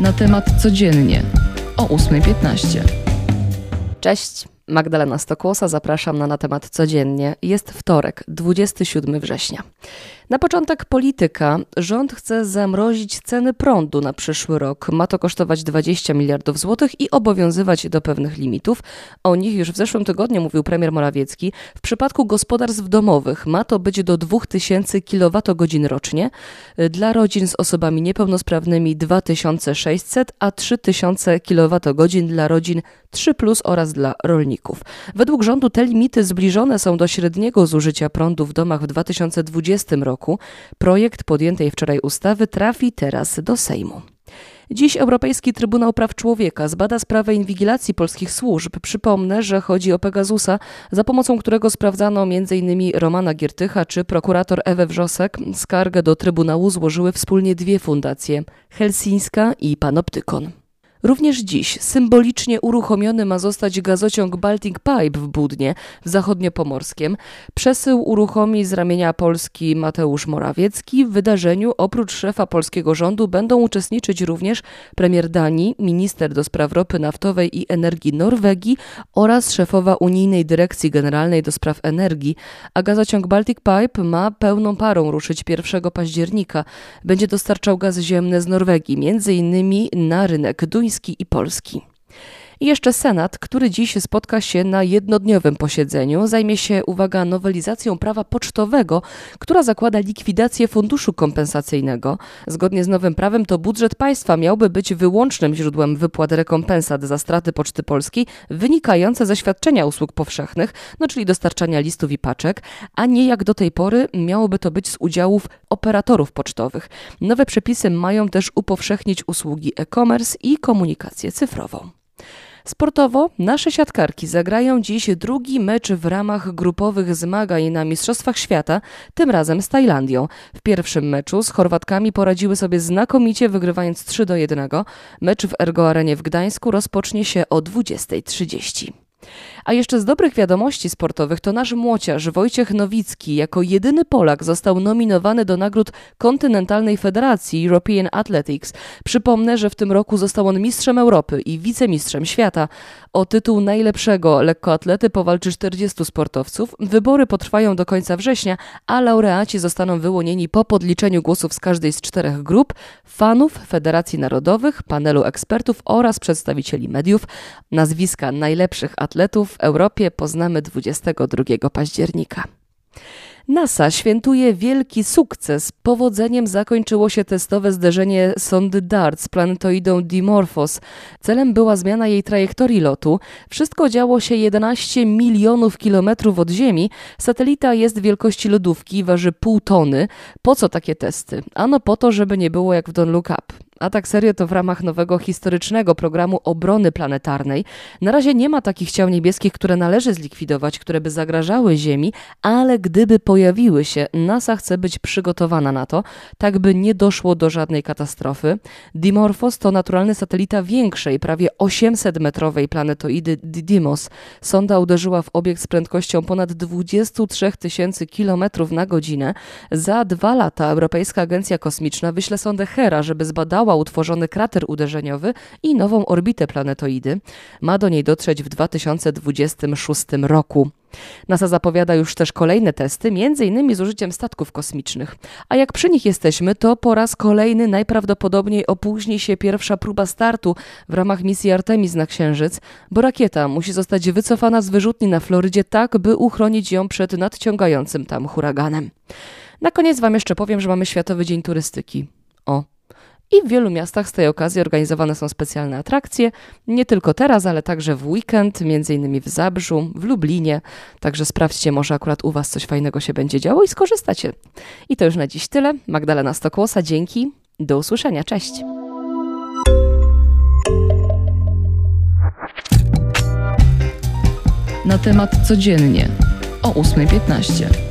Na temat codziennie o 8.15. Cześć, Magdalena Stokłosa, zapraszam na Na temat codziennie. Jest wtorek, 27 września. Na początek polityka. Rząd chce zamrozić ceny prądu na przyszły rok. Ma to kosztować 20 miliardów złotych i obowiązywać do pewnych limitów. O nich już w zeszłym tygodniu mówił premier Morawiecki. W przypadku gospodarstw domowych ma to być do 2000 kWh rocznie. Dla rodzin z osobami niepełnosprawnymi 2600, a 3000 kWh dla rodzin 3 plus oraz dla rolników. Według rządu te limity zbliżone są do średniego zużycia prądu w domach w 2020 roku roku. Projekt podjętej wczoraj ustawy trafi teraz do Sejmu. Dziś Europejski Trybunał Praw Człowieka zbada sprawę inwigilacji polskich służb. Przypomnę, że chodzi o Pegasusa, za pomocą którego sprawdzano m.in. Romana Giertycha czy prokurator Ewę Wrzosek. Skargę do Trybunału złożyły wspólnie dwie fundacje Helsińska i Panoptykon. Również dziś symbolicznie uruchomiony ma zostać gazociąg Baltic Pipe w Budnie, w zachodniopomorskiem. Przesył uruchomi z ramienia Polski Mateusz Morawiecki. W wydarzeniu oprócz szefa polskiego rządu będą uczestniczyć również premier Danii, minister do spraw ropy naftowej i energii Norwegii oraz szefowa Unijnej Dyrekcji Generalnej do spraw energii. A gazociąg Baltic Pipe ma pełną parą ruszyć 1 października. Będzie dostarczał gaz ziemny z Norwegii, między innymi na rynek duński i polski. I jeszcze Senat, który dziś spotka się na jednodniowym posiedzeniu, zajmie się, uwaga, nowelizacją prawa pocztowego, która zakłada likwidację funduszu kompensacyjnego. Zgodnie z nowym prawem to budżet państwa miałby być wyłącznym źródłem wypłat rekompensat za straty Poczty Polskiej wynikające ze świadczenia usług powszechnych, no czyli dostarczania listów i paczek, a nie jak do tej pory miałoby to być z udziałów operatorów pocztowych. Nowe przepisy mają też upowszechnić usługi e-commerce i komunikację cyfrową. Sportowo nasze siatkarki zagrają dziś drugi mecz w ramach grupowych zmagań na Mistrzostwach Świata, tym razem z Tajlandią. W pierwszym meczu z Chorwatkami poradziły sobie znakomicie, wygrywając 3 do 1. Mecz w Ergo Arenie w Gdańsku rozpocznie się o 20.30. A jeszcze z dobrych wiadomości sportowych to nasz młociarz Wojciech Nowicki jako jedyny Polak został nominowany do nagród Kontynentalnej Federacji European Athletics. Przypomnę, że w tym roku został on mistrzem Europy i wicemistrzem świata. O tytuł najlepszego lekkoatlety powalczy 40 sportowców. Wybory potrwają do końca września, a laureaci zostaną wyłonieni po podliczeniu głosów z każdej z czterech grup fanów, federacji narodowych, panelu ekspertów oraz przedstawicieli mediów. Nazwiska najlepszych atletów w Europie poznamy 22 października. NASA świętuje wielki sukces. Powodzeniem zakończyło się testowe zderzenie sondy DART z planetoidą Dimorphos. Celem była zmiana jej trajektorii lotu. Wszystko działo się 11 milionów kilometrów od Ziemi. Satelita jest wielkości lodówki, waży pół tony. Po co takie testy? Ano po to, żeby nie było jak w Don't Look Up. A tak serio to w ramach nowego historycznego programu obrony planetarnej. Na razie nie ma takich ciał niebieskich, które należy zlikwidować, które by zagrażały Ziemi, ale gdyby pojawiły się, NASA chce być przygotowana na to, tak by nie doszło do żadnej katastrofy. Dimorphos to naturalny satelita większej, prawie 800-metrowej planetoidy Didymos. Sonda uderzyła w obiekt z prędkością ponad 23 tysięcy kilometrów na godzinę. Za dwa lata Europejska Agencja Kosmiczna wyśle sondę Hera, żeby zbadała utworzony krater uderzeniowy i nową orbitę planetoidy. Ma do niej dotrzeć w 2026 roku. NASA zapowiada już też kolejne testy, m.in. z użyciem statków kosmicznych. A jak przy nich jesteśmy, to po raz kolejny najprawdopodobniej opóźni się pierwsza próba startu w ramach misji Artemis na Księżyc, bo rakieta musi zostać wycofana z wyrzutni na Florydzie tak, by uchronić ją przed nadciągającym tam huraganem. Na koniec Wam jeszcze powiem, że mamy Światowy Dzień Turystyki. O, i w wielu miastach z tej okazji organizowane są specjalne atrakcje, nie tylko teraz, ale także w weekend, innymi w Zabrzu, w Lublinie. Także sprawdźcie, może akurat u Was coś fajnego się będzie działo i skorzystacie. I to już na dziś tyle. Magdalena Stokłosa, dzięki. Do usłyszenia. Cześć. Na temat codziennie o 8.15.